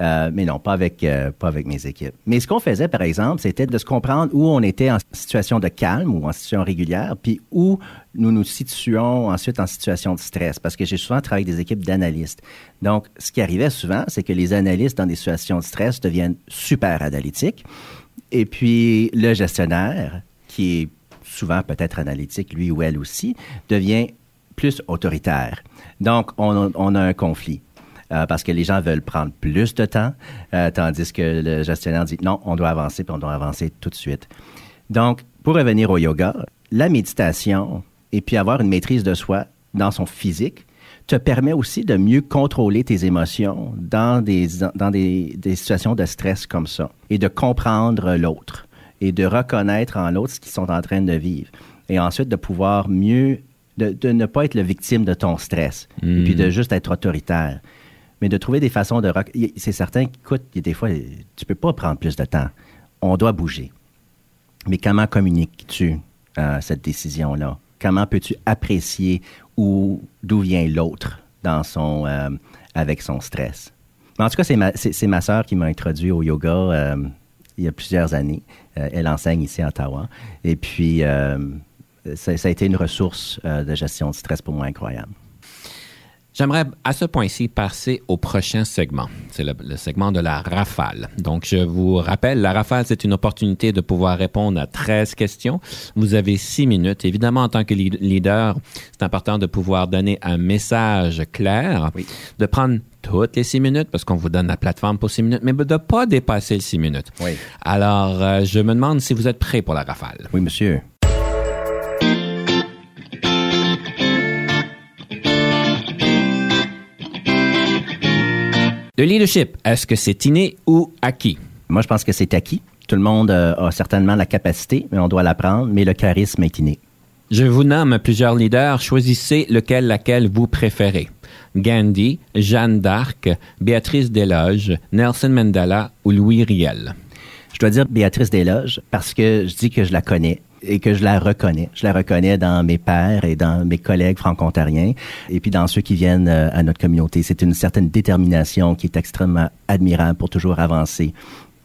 Euh, mais non, pas avec, euh, pas avec mes équipes. Mais ce qu'on faisait, par exemple, c'était de se comprendre où on était en situation de calme ou en situation régulière, puis où nous nous situons ensuite en situation de stress, parce que j'ai souvent travaillé avec des équipes d'analystes. Donc, ce qui arrivait souvent, c'est que les analystes dans des situations de stress deviennent super analytiques, et puis le gestionnaire, qui est souvent peut-être analytique, lui ou elle aussi, devient plus autoritaire. Donc, on, a un conflit. euh, parce que les gens veulent prendre plus de temps, euh, tandis que le gestionnaire dit non, on doit avancer, puis on doit avancer tout de suite. Donc, pour revenir au yoga, la méditation et puis avoir une maîtrise de soi dans son physique te permet aussi de mieux contrôler tes émotions dans des, dans des, des situations de stress comme ça et de comprendre l'autre et de reconnaître en l'autre ce qu'ils sont en train de vivre. Et ensuite de pouvoir mieux, de, de ne pas être le victime de ton stress et puis de juste être autoritaire. Mais de trouver des façons de... C'est certain qu'écoute, des fois, tu peux pas prendre plus de temps. On doit bouger. Mais comment communiques-tu euh, cette décision-là? Comment peux-tu apprécier où, d'où vient l'autre dans son, euh, avec son stress? Mais en tout cas, c'est ma, c'est, ma sœur qui m'a introduit au yoga euh, il y a plusieurs années. Elle enseigne ici à Ottawa. Et puis, ça, ça a été une ressource euh, de gestion de stress pour moi incroyable. J'aimerais à ce point-ci passer au prochain segment. C'est le, le segment de la rafale. Donc, je vous rappelle, la rafale, c'est une opportunité de pouvoir répondre à 13 questions. Vous avez 6 minutes. Évidemment, en tant que lead- leader, c'est important de pouvoir donner un message clair, Oui. de prendre toutes les 6 minutes, parce qu'on vous donne la plateforme pour 6 minutes, mais de ne pas dépasser les 6 minutes. Oui. Alors, euh, je me demande si vous êtes prêt pour la rafale. Oui, monsieur. Le leadership, est-ce que c'est inné ou acquis? Moi, je pense que c'est acquis. Tout le monde euh, a certainement la capacité, mais on doit l'apprendre. Mais le charisme est inné. Je vous nomme plusieurs leaders. Choisissez lequel, laquelle vous préférez. Gandhi, Jeanne d'Arc, Béatrice Desloges, Nelson Mandela ou Louis Riel? Je dois dire Béatrice Desloges parce que je dis que je la connais et que je la reconnais. Je la reconnais dans mes pairs et dans mes collègues franco-ontariens et puis dans ceux qui viennent euh, à notre communauté. C'est une certaine détermination qui est extrêmement admirable pour toujours avancer.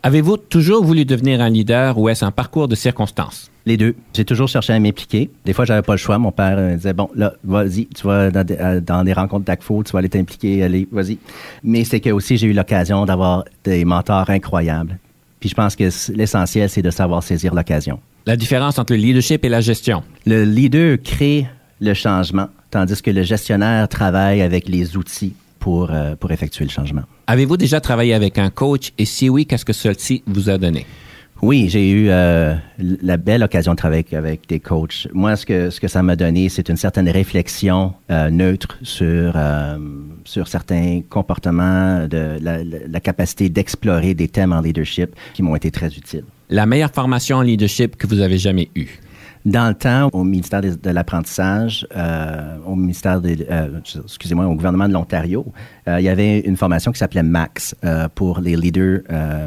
Avez-vous toujours voulu devenir un leader ou est-ce un parcours de circonstances? Les deux. J'ai toujours cherché à m'impliquer. Des fois, j'avais pas le choix. Mon père euh, disait bon, là, vas-y, tu vas dans des, euh, dans des rencontres d'ACFO, tu vas aller t'impliquer, allez, vas-y. Mais c'est que aussi j'ai eu l'occasion d'avoir des mentors incroyables. Puis je pense que l'essentiel, c'est de savoir saisir l'occasion. La différence entre le leadership et la gestion. Le leader crée le changement, tandis que le gestionnaire travaille avec les outils pour, euh, pour effectuer le changement. Avez-vous déjà travaillé avec un coach? Et si oui, qu'est-ce que ceci vous a donné? Oui, j'ai eu euh, la belle occasion de travailler avec, des coachs. Moi, ce que, ce que ça m'a donné, c'est une certaine réflexion euh, neutre sur, euh, sur certains comportements, de la capacité d'explorer des thèmes en leadership qui m'ont été très utiles. La meilleure formation en leadership que vous avez jamais eue? Dans le temps, au ministère de, l'apprentissage, euh, au ministère des, euh, excusez-moi, au gouvernement de l'Ontario, euh, il y avait une formation qui s'appelait Max pour les leaders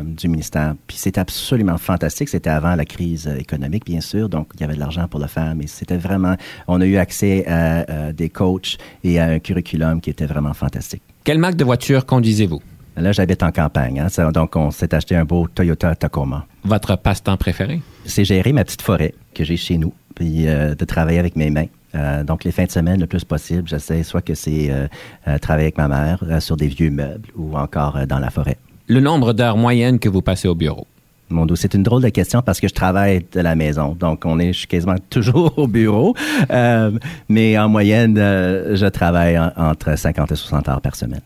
du ministère. Puis c'était absolument fantastique. C'était avant la crise économique, bien sûr, donc il y avait de l'argent pour le faire, mais c'était vraiment, on a eu accès à euh, des coachs et à un curriculum qui était vraiment fantastique. Quelle marque de voiture conduisez-vous? Là, j'habite en campagne, hein, ça- donc on s'est acheté un beau Toyota Tacoma. Votre passe-temps préféré? c'est gérer ma petite forêt que j'ai chez nous, puis euh, de travailler avec mes mains. Euh, donc, les fins de semaine, le plus possible, j'essaie soit que c'est euh, travailler avec ma mère sur des vieux meubles ou encore dans la forêt. Le nombre d'heures moyennes que vous passez au bureau? Mon dos, c'est une drôle de question parce que je travaille de la maison. Donc, on est je suis quasiment toujours au bureau. Mais en moyenne, je travaille en- entre 50 et 60 heures par semaine.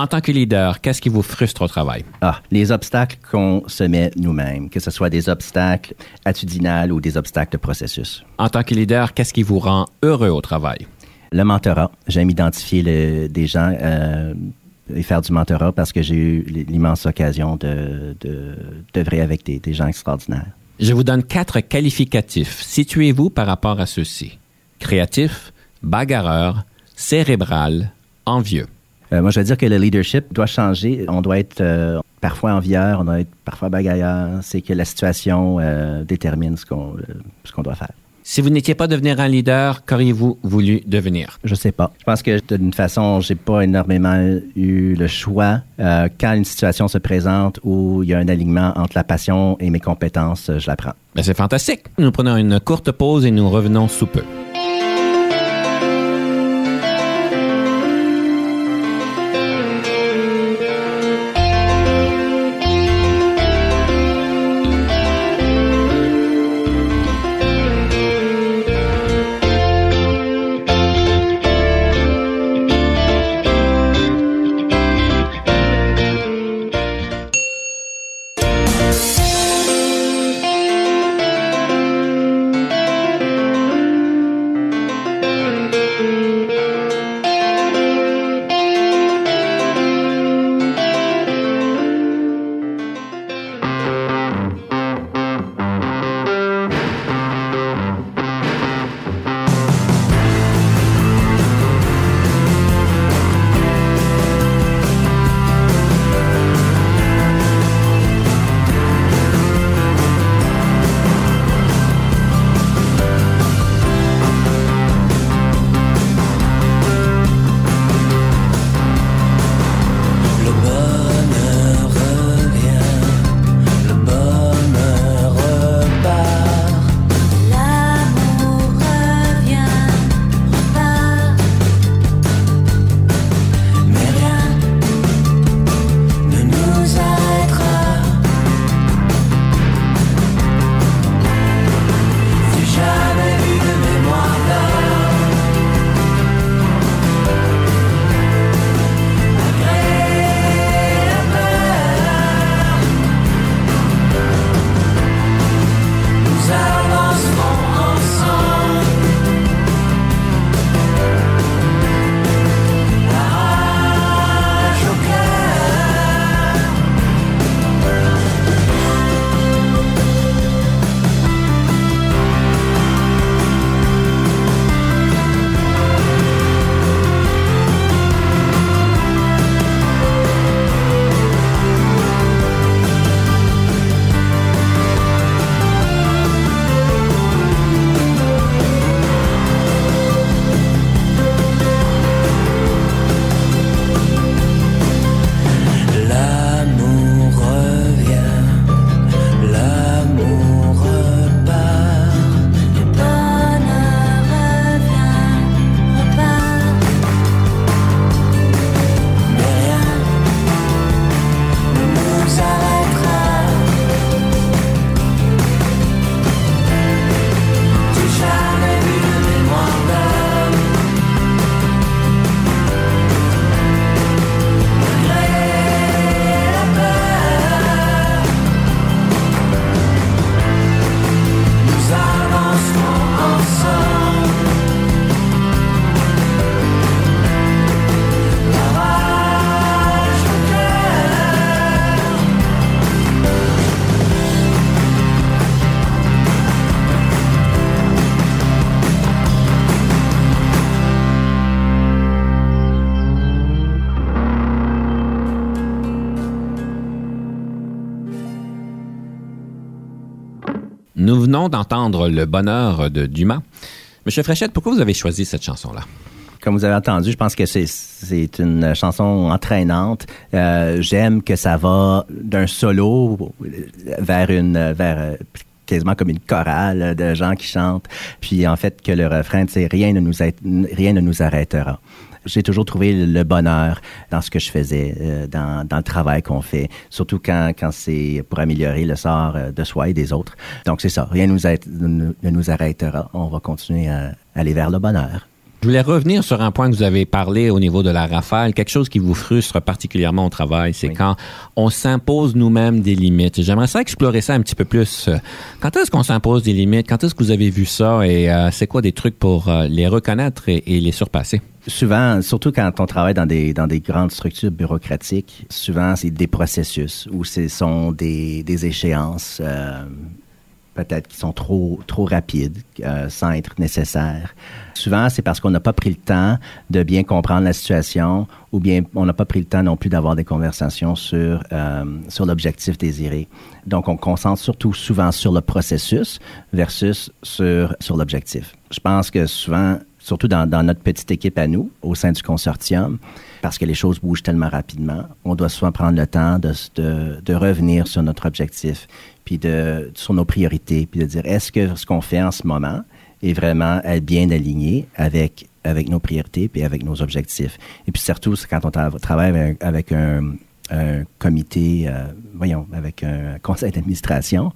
En tant que leader, qu'est-ce qui vous frustre au travail? Ah, les obstacles qu'on se met nous-mêmes, que ce soit des obstacles attitudinales ou des obstacles de processus. En tant que leader, qu'est-ce qui vous rend heureux au travail? Le mentorat, j'aime identifier le- des gens, euh, et faire du mentorat parce que j'ai eu l'immense occasion de, de, d'œuvrer avec des, des gens extraordinaires. Je vous donne quatre qualificatifs. Situez-vous par rapport à ceux-ci. Créatif, bagarreur, cérébral, envieux. Euh, moi, je veux dire que le leadership doit changer. On doit être euh, parfois envieur, on doit être parfois bagarreur. C'est que la situation euh, détermine ce qu'on euh, ce qu'on doit faire. Si vous n'étiez pas devenir un leader, qu'auriez-vous voulu devenir? Je sais pas. Je pense que d'une façon, j'ai pas énormément eu le choix. Euh, quand une situation se présente où il y a un alignement entre la passion et mes compétences, je la prends. Ben, c'est fantastique. Nous prenons une courte pause et nous revenons sous peu. Le bonheur de Dumas. Monsieur Fréchette, pourquoi vous avez choisi cette chanson-là? Comme vous avez entendu, je pense que c'est une chanson entraînante. Euh, J'aime que ça va d'un solo vers une vers quasiment comme une chorale de gens qui chantent. Puis en fait que le refrain, c'est rien ne nous rien ne nous arrêtera. J'ai toujours trouvé le bonheur dans ce que je faisais, euh, dans, dans le travail qu'on fait, surtout quand, quand c'est pour améliorer le sort euh, de soi et des autres. Donc c'est ça, rien ne nous, ne arrêtera. On va continuer à aller vers le bonheur. Je voulais revenir sur un point que vous avez parlé au niveau de la rafale, quelque chose qui vous frustre particulièrement au travail, c'est Oui. quand on s'impose nous-mêmes des limites. J'aimerais ça explorer ça un petit peu plus. Quand est-ce qu'on s'impose des limites? Quand est-ce que vous avez vu ça? Et euh, c'est quoi des trucs pour euh, les reconnaître et, et les surpasser? Souvent, surtout quand on travaille dans des, dans des grandes structures bureaucratiques, souvent c'est des processus ou ce sont des, des échéances euh, peut-être qui sont trop, trop rapides euh, sans être nécessaires. Souvent, c'est parce qu'on n'a pas pris le temps de bien comprendre la situation ou bien on n'a pas pris le temps non plus d'avoir des conversations sur, euh, sur l'objectif désiré. Donc, on concentre surtout souvent sur le processus versus sur, sur l'objectif. Je pense que souvent, surtout dans, notre petite équipe à nous, au sein du consortium, parce que les choses bougent tellement rapidement, on doit souvent prendre le temps de, revenir sur notre objectif, puis de, sur nos priorités, puis de dire est-ce que ce qu'on fait en ce moment est vraiment bien aligné avec, avec nos priorités puis avec nos objectifs? Et puis surtout, quand on tra- travaille avec, un comité, euh, voyons, avec un conseil d'administration,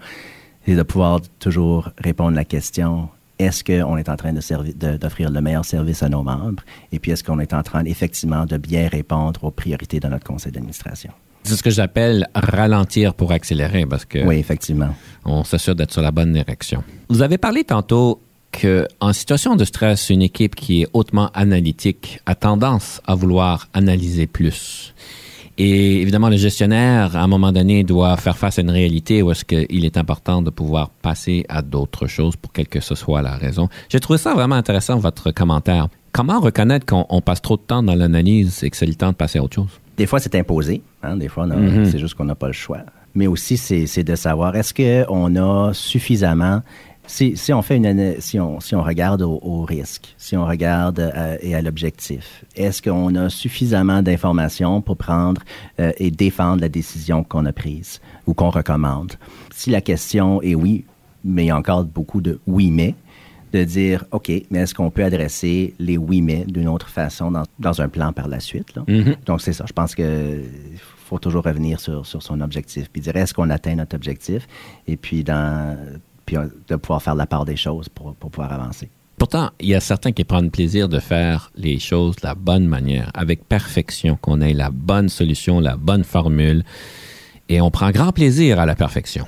c'est de pouvoir toujours répondre à la question est-ce qu'on est en train de servi- de- d'offrir le meilleur service à nos membres? Et puis, est-ce qu'on est en train, effectivement, de bien répondre aux priorités de notre conseil d'administration? C'est ce que j'appelle ralentir pour accélérer parce que Oui, effectivement. on s'assure d'être sur la bonne direction. Vous avez parlé tantôt que en situation de stress, une équipe qui est hautement analytique a tendance à vouloir analyser plus. Et évidemment, le gestionnaire, à un moment donné, doit faire face à une réalité où est-ce qu'il est important de pouvoir passer à d'autres choses pour quelle que ce soit la raison. J'ai trouvé ça vraiment intéressant, votre commentaire. Comment reconnaître qu'on on passe trop de temps dans l'analyse et que c'est le temps de passer à autre chose? Des fois, c'est imposé. hein, Des fois, Mhm. c'est juste qu'on n'a pas le choix. Mais aussi, c'est de savoir, est-ce qu'on a suffisamment... Si, si on fait une si on, si on regarde au, au risque, si on regarde euh, et à l'objectif, est-ce qu'on a suffisamment d'informations pour prendre euh, et défendre la décision qu'on a prise ou qu'on recommande? Si la question est oui, mais il y a encore beaucoup de oui mais, de dire, OK, mais est-ce qu'on peut adresser les oui mais d'une autre façon dans, dans un plan par la suite? Là? Donc, c'est ça. Je pense que faut toujours revenir sur, sur son objectif, puis dire, est-ce qu'on atteint notre objectif? Et puis, dans, puis euh, de pouvoir faire la part des choses pour, pour pouvoir avancer. Pourtant, il y a certains qui prennent plaisir de faire les choses de la bonne manière, avec perfection, qu'on ait la bonne solution, la bonne formule. Et on prend grand plaisir à la perfection.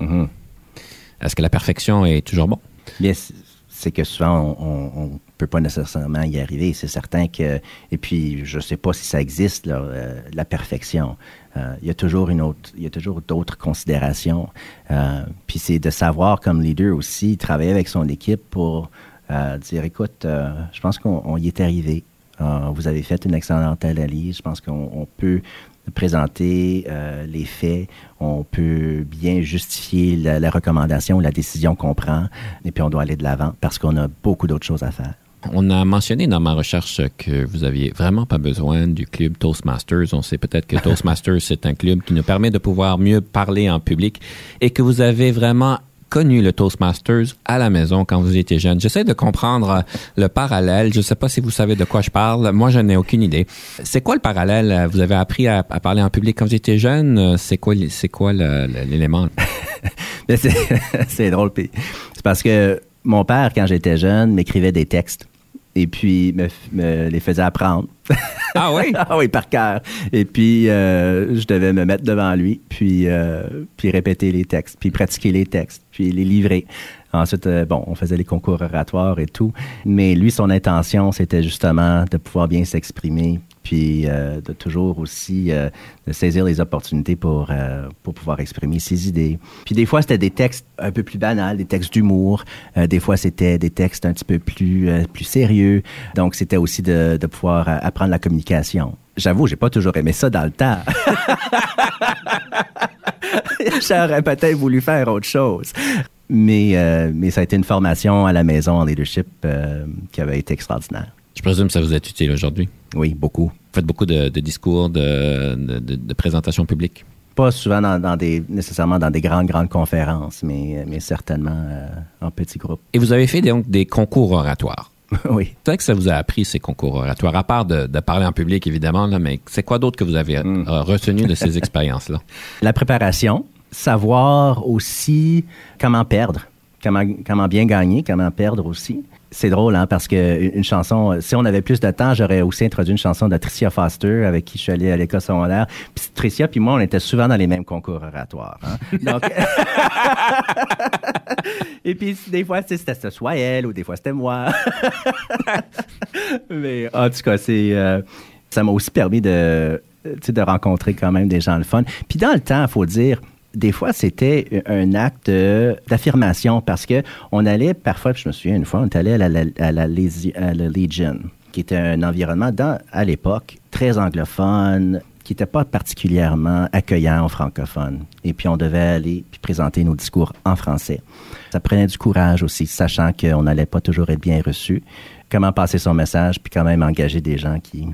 Mhm. Est-ce que la perfection est toujours bon? Bien, c'est que souvent, on ne peut pas nécessairement y arriver. C'est certain que... Et puis, je ne sais pas si ça existe, euh, la perfection. Euh, Il y a toujours y a toujours d'autres considérations. Euh, puis c'est de savoir, comme leader aussi, travailler avec son équipe pour dire, écoute, je pense qu'on on y est arrivé. Vous avez fait une excellente analyse. Je pense qu'on on peut présenter euh, les faits, on peut bien justifier la, la recommandation, la décision qu'on prend, et puis on doit aller de l'avant parce qu'on a beaucoup d'autres choses à faire. On a mentionné dans ma recherche que vous aviez vraiment pas besoin du club Toastmasters. On sait peut-être que Toastmasters, c'est un club qui nous permet de pouvoir mieux parler en public et que vous avez vraiment connu le Toastmasters à la maison quand vous étiez jeune. J'essaie de comprendre euh, le parallèle. Je ne sais pas si vous savez de quoi je parle. Moi, je n'ai aucune idée. C'est quoi le parallèle? Vous avez appris à, parler en public quand vous étiez jeune? C'est quoi, c'est quoi l'élément? C'est drôle. C'est parce que mon père, quand j'étais jeune, m'écrivait des textes et puis me, me les faisait apprendre. Ah oui? ah oui, par cœur. Et puis, euh, je devais me mettre devant lui, puis, euh, puis répéter les textes, puis pratiquer les textes, puis les livrer. Ensuite, euh, bon, on faisait les concours oratoires et tout. Mais lui, son intention, c'était justement de pouvoir bien s'exprimer, puis euh, de toujours aussi euh, de saisir les opportunités pour, euh, pour pouvoir exprimer ses idées. Puis des fois, c'était des textes un peu plus banals, des textes d'humour. Des fois, c'était des textes un petit peu plus, plus sérieux. Donc, c'était aussi de, pouvoir apprendre la communication. J'avoue, j'ai pas toujours aimé ça dans le temps. J'aurais peut-être voulu faire autre chose. Mais, mais ça a été une formation à la maison en leadership qui avait été extraordinaire. Je présume que ça vous est utile aujourd'hui. Oui, beaucoup. Vous faites beaucoup de, de discours, de, de, de- de présentations publiques. Pas souvent dans, dans des, nécessairement dans des grandes, grandes conférences, mais, mais certainement euh, en petits groupes. Et vous avez fait donc des concours oratoires. oui. Peut-être que ça vous a appris ces concours oratoires, à part de, de parler en public, évidemment, là, mais c'est quoi d'autre que vous avez Mm. euh, retenu de ces expériences-là? La préparation, savoir aussi comment perdre. comment, comment bien gagner, comment perdre aussi. C'est drôle, hein, parce que une chanson, si on avait plus de temps, j'aurais aussi introduit une chanson de Tricia Foster, avec qui je suis allé à l'école secondaire. Puis Tricia puis moi, on était souvent dans les mêmes concours oratoires. hein. Donc... Et puis, des fois, c'était soit elle ou des fois, c'était moi. Mais en tout cas, euh, ça m'a aussi permis de, de rencontrer quand même des gens le fun. Puis dans le temps, il faut dire, des fois, c'était un acte de- d'affirmation parce que on allait parfois, je me souviens une fois, on est allé à la, à Legion, qui était un environnement à l'époque très anglophone, qui n'était pas particulièrement accueillant aux francophones. Et puis on devait aller puis présenter nos discours en français. Ça prenait du courage aussi, sachant qu'on n'allait pas toujours être bien reçu. Comment passer son message, puis quand même engager des gens qui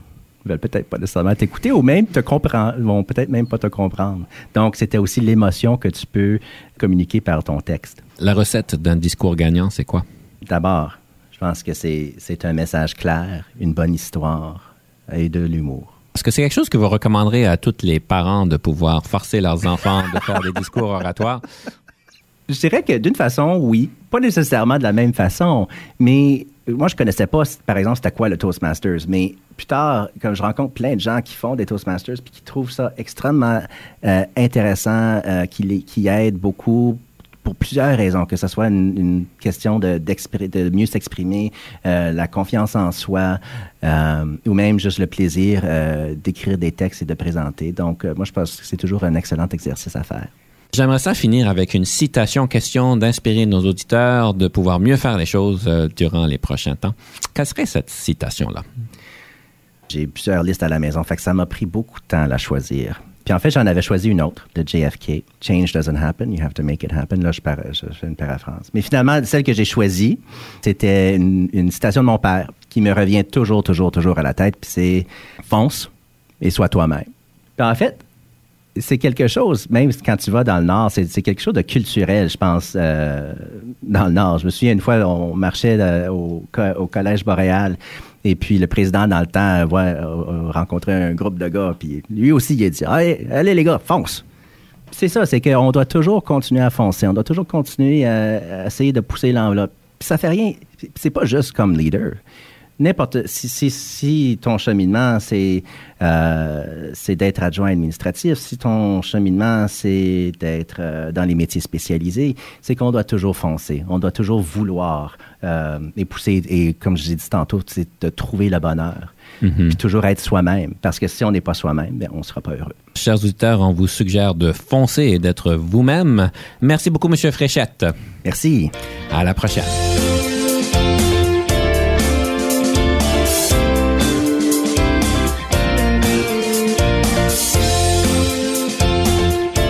veulent peut-être pas nécessairement t'écouter ou même te comprendre, vont peut-être même pas te comprendre. Donc, c'était aussi l'émotion que tu peux communiquer par ton texte. La recette d'un discours gagnant, c'est quoi? D'abord, je pense que c'est c'est un message clair, une bonne histoire et de l'humour. Est-ce que c'est quelque chose que vous recommanderez à tous les parents de pouvoir forcer leurs enfants de faire des discours oratoires? Je dirais que d'une façon, oui. Pas nécessairement de la même façon, mais moi, je connaissais pas, par exemple, c'était quoi le Toastmasters. Mais plus tard, comme je rencontre plein de gens qui font des Toastmasters puis qui trouvent ça extrêmement euh, intéressant, euh, qui, les- qui aide beaucoup pour plusieurs raisons, que ce soit une, question de, de mieux s'exprimer, euh, la confiance en soi, ou même juste le plaisir d'écrire des textes et de présenter. Donc, moi, je pense que c'est toujours un excellent exercice à faire. J'aimerais ça finir avec une citation, question d'inspirer nos auditeurs de pouvoir mieux faire les choses euh, durant les prochains temps. Quelle serait cette citation-là? J'ai plusieurs listes à la maison, fait que ça m'a pris beaucoup de temps à la choisir. Puis en fait, j'en avais choisi une autre de JFK. Change doesn't happen, you have to make it happen. Là, je, para- je- fais une paraphrase. Mais finalement, celle que j'ai choisie, c'était une, une citation de mon père qui me revient toujours, toujours, toujours à la tête. Puis c'est fonce et sois toi-même. Puis en fait, c'est quelque chose, même quand tu vas dans le Nord, c'est quelque chose de culturel, je pense, euh, dans le Nord. Je me souviens une fois, on marchait au, au Collège Boréal, et puis le président, dans le temps, euh, euh, rencontrait un groupe de gars, puis lui aussi, il a dit Allez, allez les gars, fonce C'est ça, c'est qu'on doit toujours continuer à foncer, on doit toujours continuer à, à essayer de pousser l'enveloppe. Puis ça fait rien, c'est pas juste comme leader n'importe si, si, si ton cheminement c'est euh, c'est d'être adjoint administratif, si ton cheminement c'est d'être euh, dans les métiers spécialisés, c'est qu'on doit toujours foncer, on doit toujours vouloir euh, et pousser et comme je l'ai dit tantôt, c'est de trouver le bonheur, puis toujours être soi-même, parce que si on n'est pas soi-même, ben, on sera pas heureux. Chers auditeurs, on vous suggère de foncer et d'être vous-même. Merci beaucoup, Monsieur Fréchette. Merci. À la prochaine.